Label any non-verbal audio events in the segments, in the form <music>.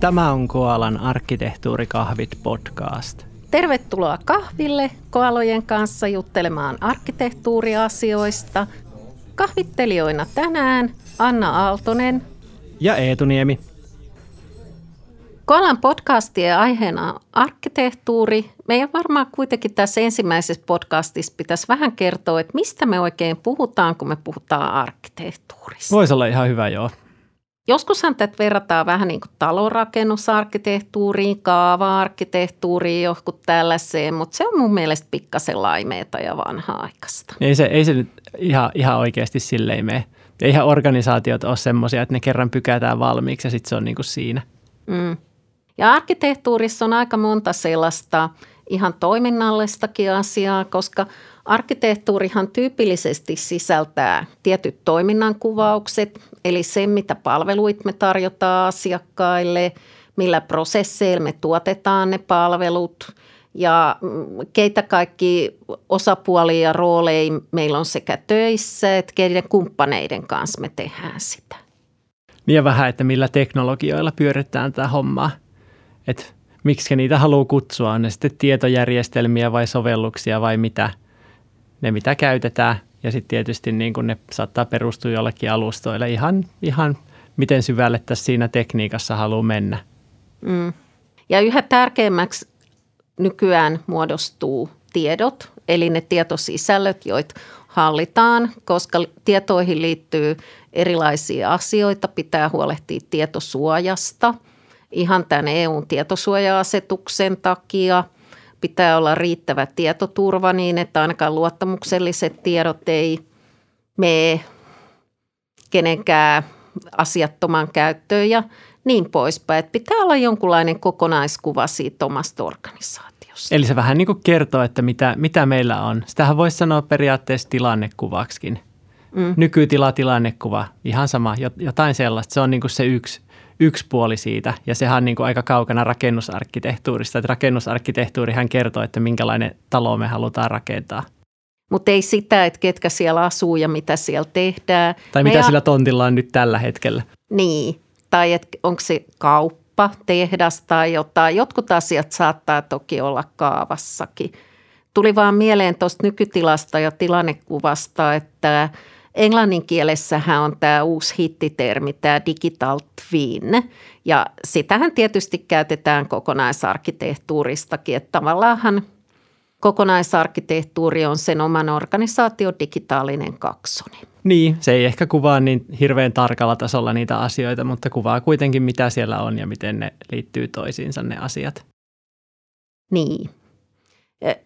Tämä on Koalan arkkitehtuurikahvit podcast. Tervetuloa kahville koalojen kanssa juttelemaan arkkitehtuuriasioista. Kahvittelijoina tänään Anna Aaltonen ja Eetu Niemi. Koalan podcastien aiheena on arkkitehtuuri. Meidän varmaan kuitenkin tässä ensimmäisessä podcastissa pitäisi vähän kertoa, että mistä me oikein puhutaan, kun me puhutaan arkkitehtuurista. Voisi olla ihan hyvä, joo. Joskushan tätä verrataan vähän niin kuin talonrakennusarkkitehtuuriin, kaava-arkkitehtuuriin, johonkin tällaiseen, mutta se on mun mielestä pikkasen laimeeta ja vanha-aikaista. Ei se, ei se nyt ihan, ihan oikeasti silleen mene. Eihän organisaatiot ole semmoisia, että ne kerran pykätään valmiiksi ja sitten se on niin kuin siinä. Mm. Ja arkkitehtuurissa on aika monta sellaista ihan toiminnallistakin asiaa, koska arkkitehtuurihan tyypillisesti sisältää tietyt toiminnan kuvaukset, eli se, mitä palveluit me tarjotaan asiakkaille, millä prosesseilla me tuotetaan ne palvelut ja mm, keitä kaikki osapuolia ja rooleja meillä on sekä töissä että keiden kumppaneiden kanssa me tehdään sitä. Niin ja vähän, että millä teknologioilla pyöritetään tätä hommaa. Että miksi niitä haluaa kutsua, on ne sitten tietojärjestelmiä vai sovelluksia vai mitä, ne mitä käytetään. Ja sitten tietysti niin kun ne saattaa perustua jollekin alustoille ihan, ihan miten syvälle tässä siinä tekniikassa haluaa mennä. Mm. Ja yhä tärkeämmäksi nykyään muodostuu tiedot, eli ne tietosisällöt, joita hallitaan, koska tietoihin liittyy erilaisia asioita. Pitää huolehtia tietosuojasta ihan tämän EUn tietosuoja-asetuksen takia. Pitää olla riittävä tietoturva niin, että ainakaan luottamukselliset tiedot ei mene kenenkään asiattoman käyttöön ja niin poispäin. Että pitää olla jonkunlainen kokonaiskuva siitä omasta organisaatiosta. Eli se vähän niin kuin kertoo, että mitä, mitä meillä on. Sitähän voisi sanoa periaatteessa tilannekuvaksikin. Mm. Nykytila, tilannekuva, ihan sama, jotain sellaista. Se on niin kuin se yksi, yksi puoli siitä ja sehän on niin kuin aika kaukana rakennusarkkitehtuurista. Että rakennusarkkitehtuurihan kertoo, että minkälainen talo me halutaan rakentaa. Mutta ei sitä, että ketkä siellä asuu ja mitä siellä tehdään. Tai mitä sillä tontilla on nyt tällä hetkellä. Niin, tai että onko se kauppa, tehdas tai jotain. Jotkut asiat saattaa toki olla kaavassakin. Tuli vaan mieleen tuosta nykytilasta ja tilannekuvasta, että englannin kielessähän on tämä uusi hittitermi, tämä digital twin. Ja sitähän tietysti käytetään kokonaisarkkitehtuuristakin, että tavallaanhan kokonaisarkkitehtuuri on sen oman organisaation digitaalinen kaksoni. Niin, se ei ehkä kuvaa niin hirveän tarkalla tasolla niitä asioita, mutta kuvaa kuitenkin mitä siellä on ja miten ne liittyy toisiinsa ne asiat. Niin.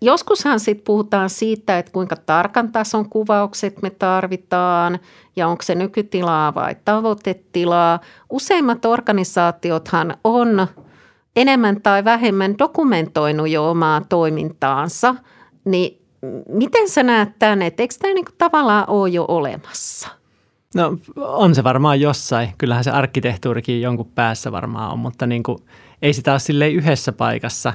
Joskushan sitten puhutaan siitä, että kuinka tarkan tason kuvaukset me tarvitaan ja onko se nykytilaa vai tavoitetilaa. Useimmat organisaatiothan on enemmän tai vähemmän dokumentoinut jo omaa toimintaansa, niin miten sä näet tämän, että eikö tämä niinku tavallaan ole jo olemassa? No on se varmaan jossain. Kyllähän se arkkitehtuurikin jonkun päässä varmaan on, mutta niin kuin, ei sitä ole silleen yhdessä paikassa.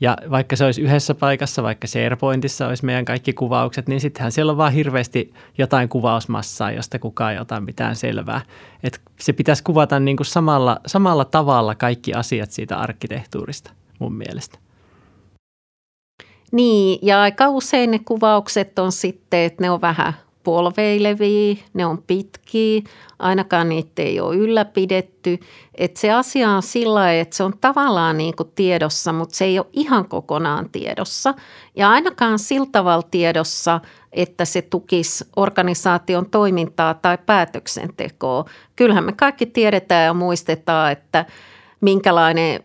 Ja vaikka se olisi yhdessä paikassa, vaikka SharePointissa olisi meidän kaikki kuvaukset, niin sittenhän siellä on vaan hirveästi jotain kuvausmassaa, josta kukaan ei ota mitään selvää. Et se pitäisi kuvata niin kuin samalla, samalla tavalla kaikki asiat siitä arkkitehtuurista mun mielestä. Niin, ja aika usein ne kuvaukset on sitten, että ne on vähän polveilevia, ne on pitkiä, ainakaan niitä ei ole ylläpidetty. Että se asia on sillä että se on tavallaan niin kuin tiedossa, mutta se ei ole ihan kokonaan tiedossa. Ja ainakaan sillä tavalla tiedossa, että se tukisi organisaation toimintaa tai päätöksentekoa. Kyllähän me kaikki tiedetään ja muistetaan, että minkälainen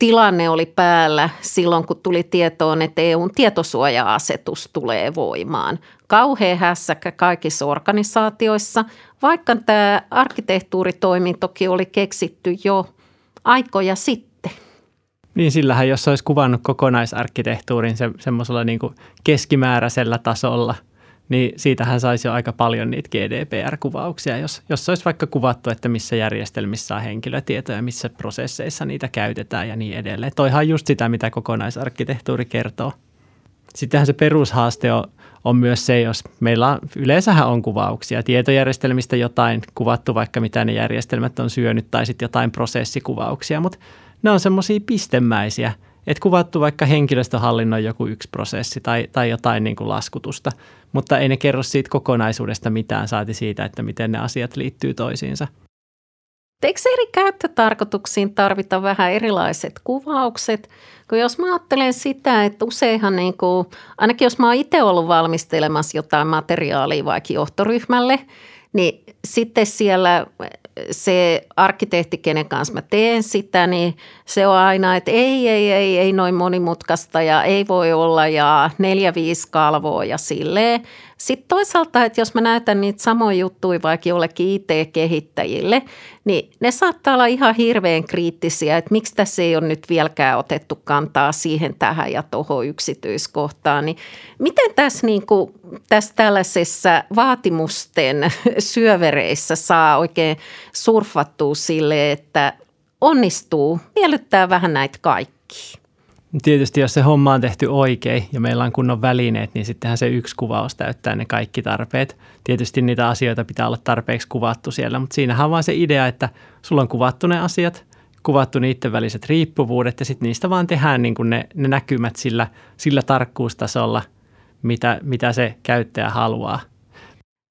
tilanne oli päällä silloin, kun tuli tietoon, että EUn tietosuoja-asetus tulee voimaan. Kauhea hässäkkä kaikissa organisaatioissa, vaikka tämä arkkitehtuuritoimintokin oli keksitty jo aikoja sitten. Niin sillähän, jos olisi kuvannut kokonaisarkkitehtuurin se, semmoisella niin keskimääräisellä tasolla – niin siitähän saisi jo aika paljon niitä GDPR-kuvauksia, jos, jos olisi vaikka kuvattu, että missä järjestelmissä on henkilötietoja, missä prosesseissa niitä käytetään ja niin edelleen. Toihan just sitä, mitä kokonaisarkkitehtuuri kertoo. Sittenhän se perushaaste on, on myös se, jos meillä on, yleensähän on kuvauksia, tietojärjestelmistä jotain kuvattu, vaikka mitä ne järjestelmät on syönyt, tai sitten jotain prosessikuvauksia, mutta ne on semmoisia pistemäisiä, että kuvattu vaikka henkilöstöhallinnon joku yksi prosessi tai, tai jotain niin kuin laskutusta, mutta ei ne kerro siitä kokonaisuudesta mitään, saati siitä, että miten ne asiat liittyy toisiinsa. Eikö eri käyttötarkoituksiin tarvita vähän erilaiset kuvaukset? Kun jos mä ajattelen sitä, että useinhan niin kuin, ainakin jos mä oon itse ollut valmistelemassa jotain materiaalia vaikka johtoryhmälle, niin sitten siellä se arkkitehti, kenen kanssa mä teen sitä, niin se on aina, että ei, ei, ei, ei noin monimutkaista ja ei voi olla ja neljä, viisi kalvoa ja silleen. Sitten toisaalta, että jos mä näytän niitä samoja juttuja vaikka jollekin IT-kehittäjille, niin ne saattaa olla ihan hirveän kriittisiä, että miksi tässä ei ole nyt vieläkään otettu kantaa siihen tähän ja tuohon yksityiskohtaan. Niin miten tässä, niin kuin, tässä tällaisessa vaatimusten <laughs> syövereissä saa oikein surfattua sille, että onnistuu miellyttää vähän näitä kaikkia? Tietysti jos se homma on tehty oikein ja meillä on kunnon välineet, niin sittenhän se yksi kuvaus täyttää ne kaikki tarpeet. Tietysti niitä asioita pitää olla tarpeeksi kuvattu siellä, mutta siinähän on vaan se idea, että sulla on kuvattu ne asiat, kuvattu niiden väliset riippuvuudet ja sitten niistä vaan tehdään niin kuin ne, ne näkymät sillä, sillä tarkkuustasolla, mitä, mitä se käyttäjä haluaa.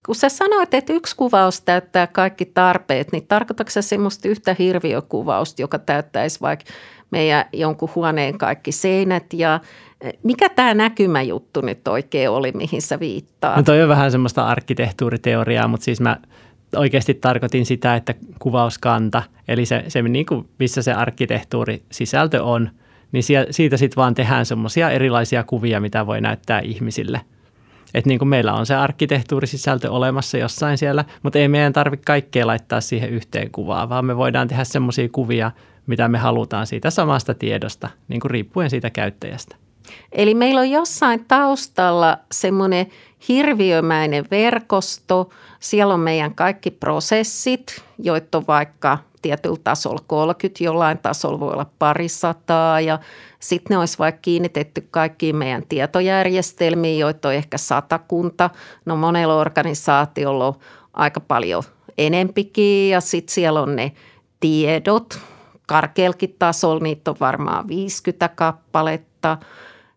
Kun sä sanoit, että yksi kuvaus täyttää kaikki tarpeet, niin tarkoitatko sä semmoista yhtä hirviökuvausta, joka täyttäisi vaikka meidän jonkun huoneen kaikki seinät ja eh, mikä tämä näkymäjuttu nyt oikein oli, mihin sä viittaa? No toi on vähän semmoista arkkitehtuuriteoriaa, mutta siis mä oikeasti tarkoitin sitä, että kuvauskanta, eli se, se niin kuin missä se arkkitehtuurisisältö on, niin siitä sitten vaan tehdään semmoisia erilaisia kuvia, mitä voi näyttää ihmisille. Että niin kuin meillä on se arkkitehtuurisisältö olemassa jossain siellä, mutta ei meidän tarvitse kaikkea laittaa siihen yhteen kuvaan, vaan me voidaan tehdä semmoisia kuvia, mitä me halutaan siitä samasta tiedosta, niin kuin riippuen siitä käyttäjästä. Eli meillä on jossain taustalla semmoinen hirviömäinen verkosto. Siellä on meidän kaikki prosessit, joita on vaikka tietyllä tasolla 30, jollain tasolla voi olla parisataa ja sitten ne olisi vaikka kiinnitetty kaikkiin meidän tietojärjestelmiin, joita on ehkä satakunta. No monella organisaatiolla on aika paljon enempikin ja sitten siellä on ne tiedot, karkealkin tasolla niitä on varmaan 50 kappaletta,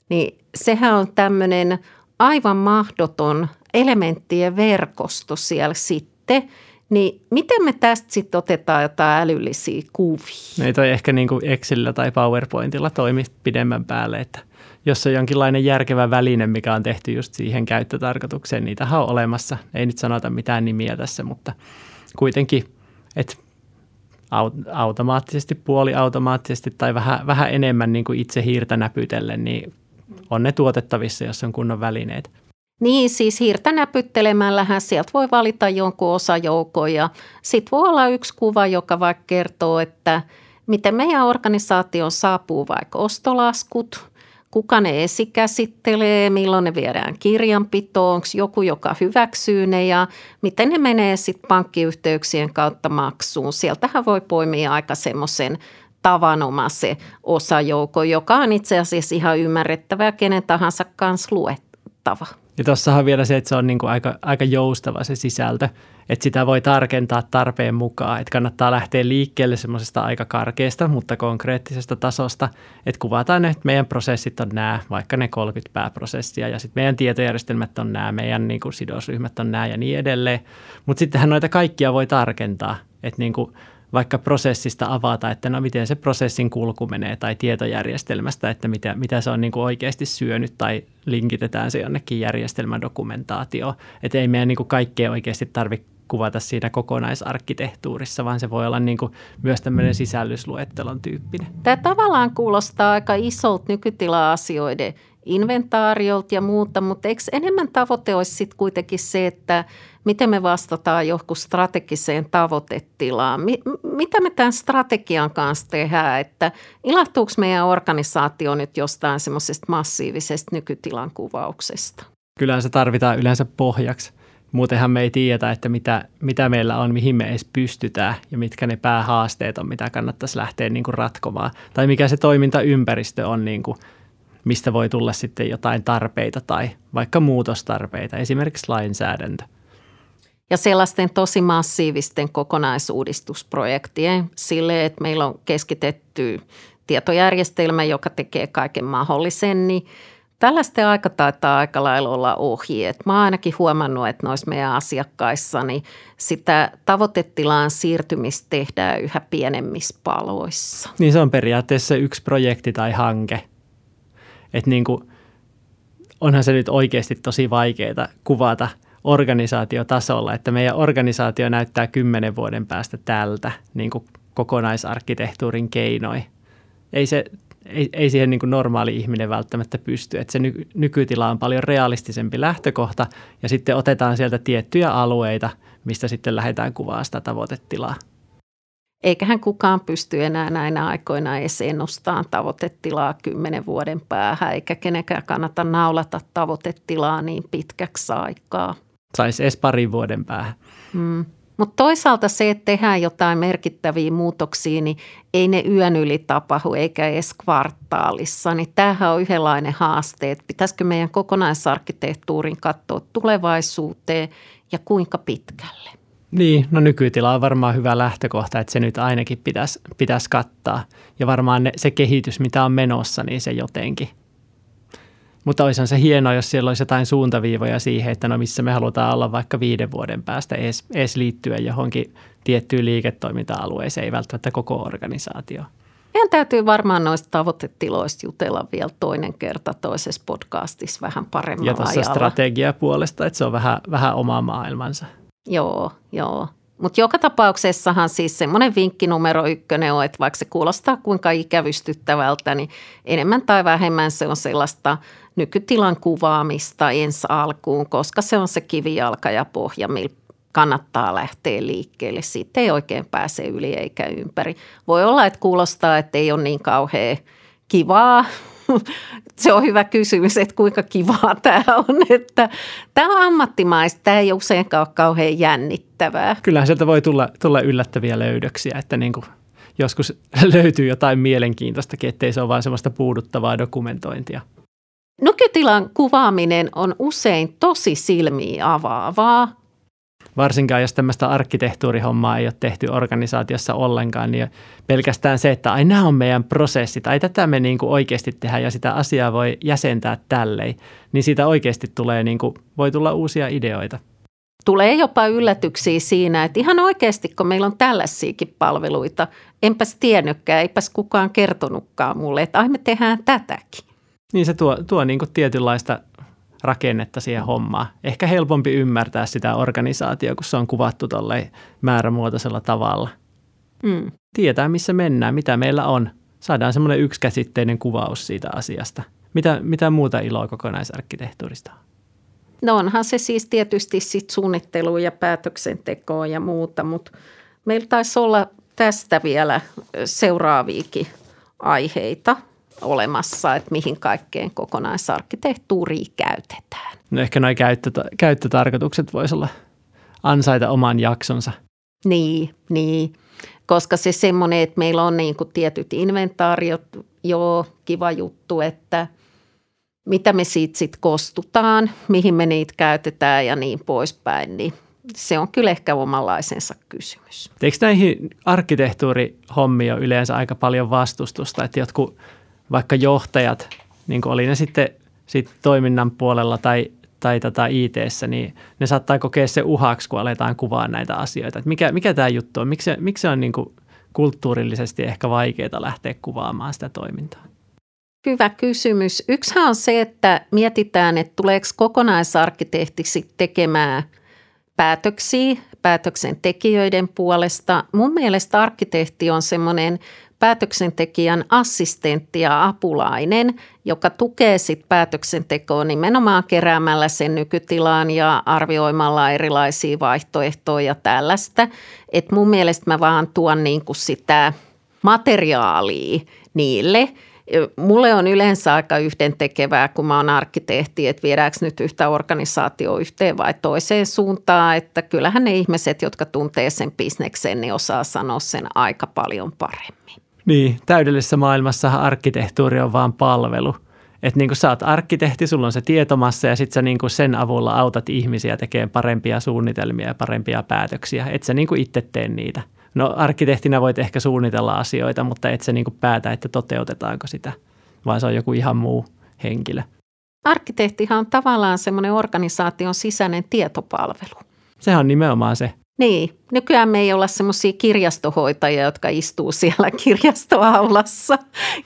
niin sehän on tämmöinen aivan mahdoton elementtien verkosto siellä sitten. Niin miten me tästä sitten otetaan jotain älyllisiä kuvia? Ei toi ehkä niin kuin Excelillä tai PowerPointilla toimi pidemmän päälle, että jos on jonkinlainen järkevä väline, mikä on tehty just siihen käyttötarkoitukseen, niitä on olemassa. Ei nyt sanota mitään nimiä tässä, mutta kuitenkin, että automaattisesti, puoliautomaattisesti tai vähän, vähän enemmän niin kuin itse hiirtä näpytellen, niin on ne tuotettavissa, jos on kunnon välineet. Niin, siis hiirtä näpyttelemällähän sieltä voi valita jonkun osajoukon ja sitten voi olla yksi kuva, joka vaikka kertoo, että miten meidän organisaatioon saapuu vaikka ostolaskut – kuka ne esikäsittelee, milloin ne viedään kirjanpitoon, onko joku, joka hyväksyy ne ja miten ne menee sitten pankkiyhteyksien kautta maksuun. Sieltähän voi poimia aika semmoisen tavanomaisen osajoukon, joka on itse asiassa ihan ymmärrettävä ja kenen tahansa kanssa luettava. Ja tuossahan vielä se, että se on niin kuin aika, aika joustava se sisältö, että sitä voi tarkentaa tarpeen mukaan, että kannattaa lähteä liikkeelle semmoisesta aika karkeasta, mutta konkreettisesta tasosta, että kuvataan, että meidän prosessit on nämä, vaikka ne 30 pääprosessia ja sitten meidän tietojärjestelmät on nämä, meidän niin kuin sidosryhmät on nämä ja niin edelleen, mutta sittenhän noita kaikkia voi tarkentaa, että niin kuin vaikka prosessista avata, että no miten se prosessin kulku menee tai tietojärjestelmästä, että mitä, mitä se on niin kuin oikeasti syönyt tai linkitetään se jonnekin järjestelmän dokumentaatioon. Että ei meidän niin kuin kaikkea oikeasti tarvitse kuvata siinä kokonaisarkkitehtuurissa, vaan se voi olla niin kuin myös tämmöinen sisällysluettelon tyyppinen. Tämä tavallaan kuulostaa aika isolta nykytila-asioiden inventaariolta ja muuta, mutta eikö enemmän tavoite olisi sitten kuitenkin se, että miten me vastataan johonkin strategiseen tavoitetilaan? mitä me tämän strategian kanssa tehdään, että ilahtuuko meidän organisaatio nyt jostain semmoisesta massiivisesta nykytilan kuvauksesta? Kyllähän se tarvitaan yleensä pohjaksi. Muutenhan me ei tiedetä, että mitä, mitä meillä on, mihin me edes pystytään ja mitkä ne päähaasteet on, mitä kannattaisi lähteä niin kuin ratkomaan. Tai mikä se toimintaympäristö on niin kuin mistä voi tulla sitten jotain tarpeita tai vaikka muutostarpeita, esimerkiksi lainsäädäntö. Ja sellaisten tosi massiivisten kokonaisuudistusprojektien sille, että meillä on keskitetty tietojärjestelmä, joka tekee kaiken mahdollisen, niin Tällaisten aika taitaa aika lailla olla ohi. Et mä oon ainakin huomannut, että noissa meidän asiakkaissa niin sitä tavoitetilaan siirtymistä tehdään yhä pienemmissä paloissa. Niin se on periaatteessa yksi projekti tai hanke. Että niin kuin, onhan se nyt oikeasti tosi vaikeaa kuvata organisaatiotasolla, että meidän organisaatio näyttää kymmenen vuoden päästä tältä niin kuin kokonaisarkkitehtuurin keinoin. Ei se ei, ei siihen niin kuin normaali ihminen välttämättä pysty. Että se ny, nykytila on paljon realistisempi lähtökohta ja sitten otetaan sieltä tiettyjä alueita, mistä sitten lähdetään kuvaamaan sitä tavoitetilaa. Eiköhän kukaan pysty enää näinä aikoina edes ennustamaan tavoitetilaa kymmenen vuoden päähän, eikä kenenkään kannata naulata tavoitetilaa niin pitkäksi aikaa. Saisi edes parin vuoden päähän. Mm. Mutta toisaalta se, että tehdään jotain merkittäviä muutoksia, niin ei ne yön yli tapahdu eikä edes kvartaalissa. Niin tämähän on yhdenlainen haaste, että pitäisikö meidän kokonaisarkkitehtuurin katsoa tulevaisuuteen ja kuinka pitkälle. Niin, no nykytila on varmaan hyvä lähtökohta, että se nyt ainakin pitäisi, pitäisi kattaa. Ja varmaan ne, se kehitys, mitä on menossa, niin se jotenkin – mutta olisihan se hienoa, jos siellä olisi jotain suuntaviivoja siihen, että no missä me halutaan olla vaikka viiden vuoden päästä edes, edes liittyen johonkin tiettyyn liiketoiminta-alueeseen, ei välttämättä koko organisaatio. Meidän täytyy varmaan noista tavoitetiloista jutella vielä toinen kerta toisessa podcastissa vähän paremmalla Ja tuossa strategiapuolesta, että se on vähän, vähän oma maailmansa. Joo, joo. Mutta joka tapauksessahan siis semmoinen vinkki numero ykkönen on, että vaikka se kuulostaa kuinka ikävystyttävältä, niin enemmän tai vähemmän se on sellaista – nykytilan kuvaamista ensi alkuun, koska se on se kivijalka ja pohja, millä kannattaa lähteä liikkeelle. Siitä ei oikein pääse yli eikä ympäri. Voi olla, että kuulostaa, että ei ole niin kauhean kivaa. Se on hyvä kysymys, että kuinka kivaa tämä on. Että tämä on ammattimaista, tämä ei useinkaan ole kauhean jännittävää. Kyllähän sieltä voi tulla, tulla yllättäviä löydöksiä, että niin kuin joskus <laughs> löytyy jotain mielenkiintoistakin, ettei se ole vain semmoista puuduttavaa dokumentointia. Nykytilan kuvaaminen on usein tosi silmiä avaavaa. Varsinkaan jos tämmöistä arkkitehtuurihommaa ei ole tehty organisaatiossa ollenkaan, niin pelkästään se, että ai nämä on meidän prosessit, ai tätä me niin kuin oikeasti tehdään ja sitä asiaa voi jäsentää tälleen, niin siitä oikeasti tulee, niin kuin, voi tulla uusia ideoita. Tulee jopa yllätyksiä siinä, että ihan oikeasti kun meillä on tällaisiakin palveluita, enpäs tiennytkään, eipäs kukaan kertonutkaan mulle, että ai me tehdään tätäkin. Niin se tuo, tuo niin kuin tietynlaista rakennetta siihen hommaan. Ehkä helpompi ymmärtää sitä organisaatiota, kun se on kuvattu tuolle määrämuotoisella tavalla. Mm. Tietää, missä mennään, mitä meillä on. Saadaan semmoinen yksikäsitteinen kuvaus siitä asiasta. Mitä, mitä muuta iloa kokonaisarkkitehtuurista on? No onhan se siis tietysti sit suunnittelua ja päätöksentekoa ja muuta, mutta meillä taisi olla tästä vielä seuraaviakin aiheita – olemassa, että mihin kaikkeen kokonaisarkkitehtuuria käytetään. No ehkä nuo käyttö, käyttötarkoitukset voisi olla ansaita oman jaksonsa. Niin, niin. Koska se semmoinen, että meillä on niin kuin tietyt inventaariot, joo, kiva juttu, että mitä me siitä sitten kostutaan, mihin me niitä käytetään ja niin poispäin, niin se on kyllä ehkä omanlaisensa kysymys. Eikö näihin arkkitehtuurihommiin ole yleensä aika paljon vastustusta, että jotkut vaikka johtajat, niin kuin oli ne sitten sit toiminnan puolella tai, tai tota it niin ne saattaa kokea se uhaksi, kun aletaan kuvaa näitä asioita. Et mikä, mikä tämä juttu on? Miksi, miksi on niin kuin kulttuurillisesti ehkä vaikeaa lähteä kuvaamaan sitä toimintaa? Hyvä kysymys. Yksihän on se, että mietitään, että tuleeko kokonaisarkkitehti tekemään päätöksiä päätöksentekijöiden puolesta. Mun mielestä arkkitehti on semmoinen päätöksentekijän assistentti ja apulainen, joka tukee sit päätöksentekoa nimenomaan keräämällä sen nykytilaan ja arvioimalla erilaisia vaihtoehtoja ja tällaista. Et mun mielestä mä vaan tuon niinku sitä materiaalia niille – Mulle on yleensä aika yhdentekevää, kun mä oon arkkitehti, että viedäänkö nyt yhtä organisaatio yhteen vai toiseen suuntaan. Että kyllähän ne ihmiset, jotka tuntee sen bisneksen, niin osaa sanoa sen aika paljon paremmin. Niin, täydellisessä maailmassa arkkitehtuuri on vain palvelu. Että niin sä oot arkkitehti, sulla on se tietomassa ja sitten sä niin sen avulla autat ihmisiä tekemään parempia suunnitelmia ja parempia päätöksiä. Et sä niin itse tee niitä. No arkkitehtinä voit ehkä suunnitella asioita, mutta et sä niin päätä, että toteutetaanko sitä, vaan se on joku ihan muu henkilö. Arkkitehtihan on tavallaan semmoinen organisaation sisäinen tietopalvelu. Sehän on nimenomaan se. Niin, nykyään me ei olla semmoisia kirjastohoitajia, jotka istuu siellä <laughs> kirjastoaulassa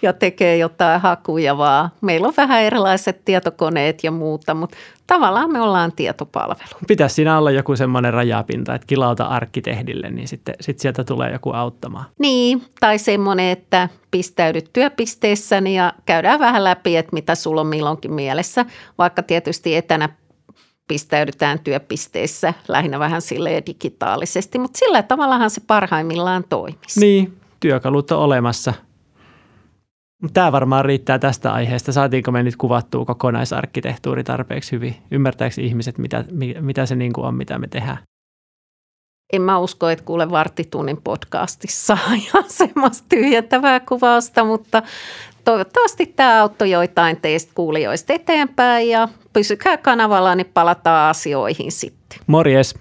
ja tekee jotain hakuja, vaan meillä on vähän erilaiset tietokoneet ja muuta, mutta tavallaan me ollaan tietopalvelu. Pitäisi siinä olla joku semmoinen rajapinta, että kilauta arkkitehdille, niin sitten sit sieltä tulee joku auttamaan. Niin, tai semmoinen, että pistäydyt työpisteessäni ja käydään vähän läpi, että mitä sulla on milloinkin mielessä, vaikka tietysti etänä pistäydytään työpisteissä lähinnä vähän sille digitaalisesti, mutta sillä tavallahan se parhaimmillaan toimisi. Niin, työkalut on olemassa. Tämä varmaan riittää tästä aiheesta. Saatiinko me nyt kuvattua kokonaisarkkitehtuuri tarpeeksi hyvin? Ymmärtääkö ihmiset, mitä, mitä se niin kuin on, mitä me tehdään? En mä usko, että kuule varttitunnin podcastissa <laughs> ihan semmoista tyhjentävää kuvausta, mutta toivottavasti tämä auttoi joitain teistä kuulijoista eteenpäin ja pysykää kanavalla, niin palataan asioihin sitten. Morjes!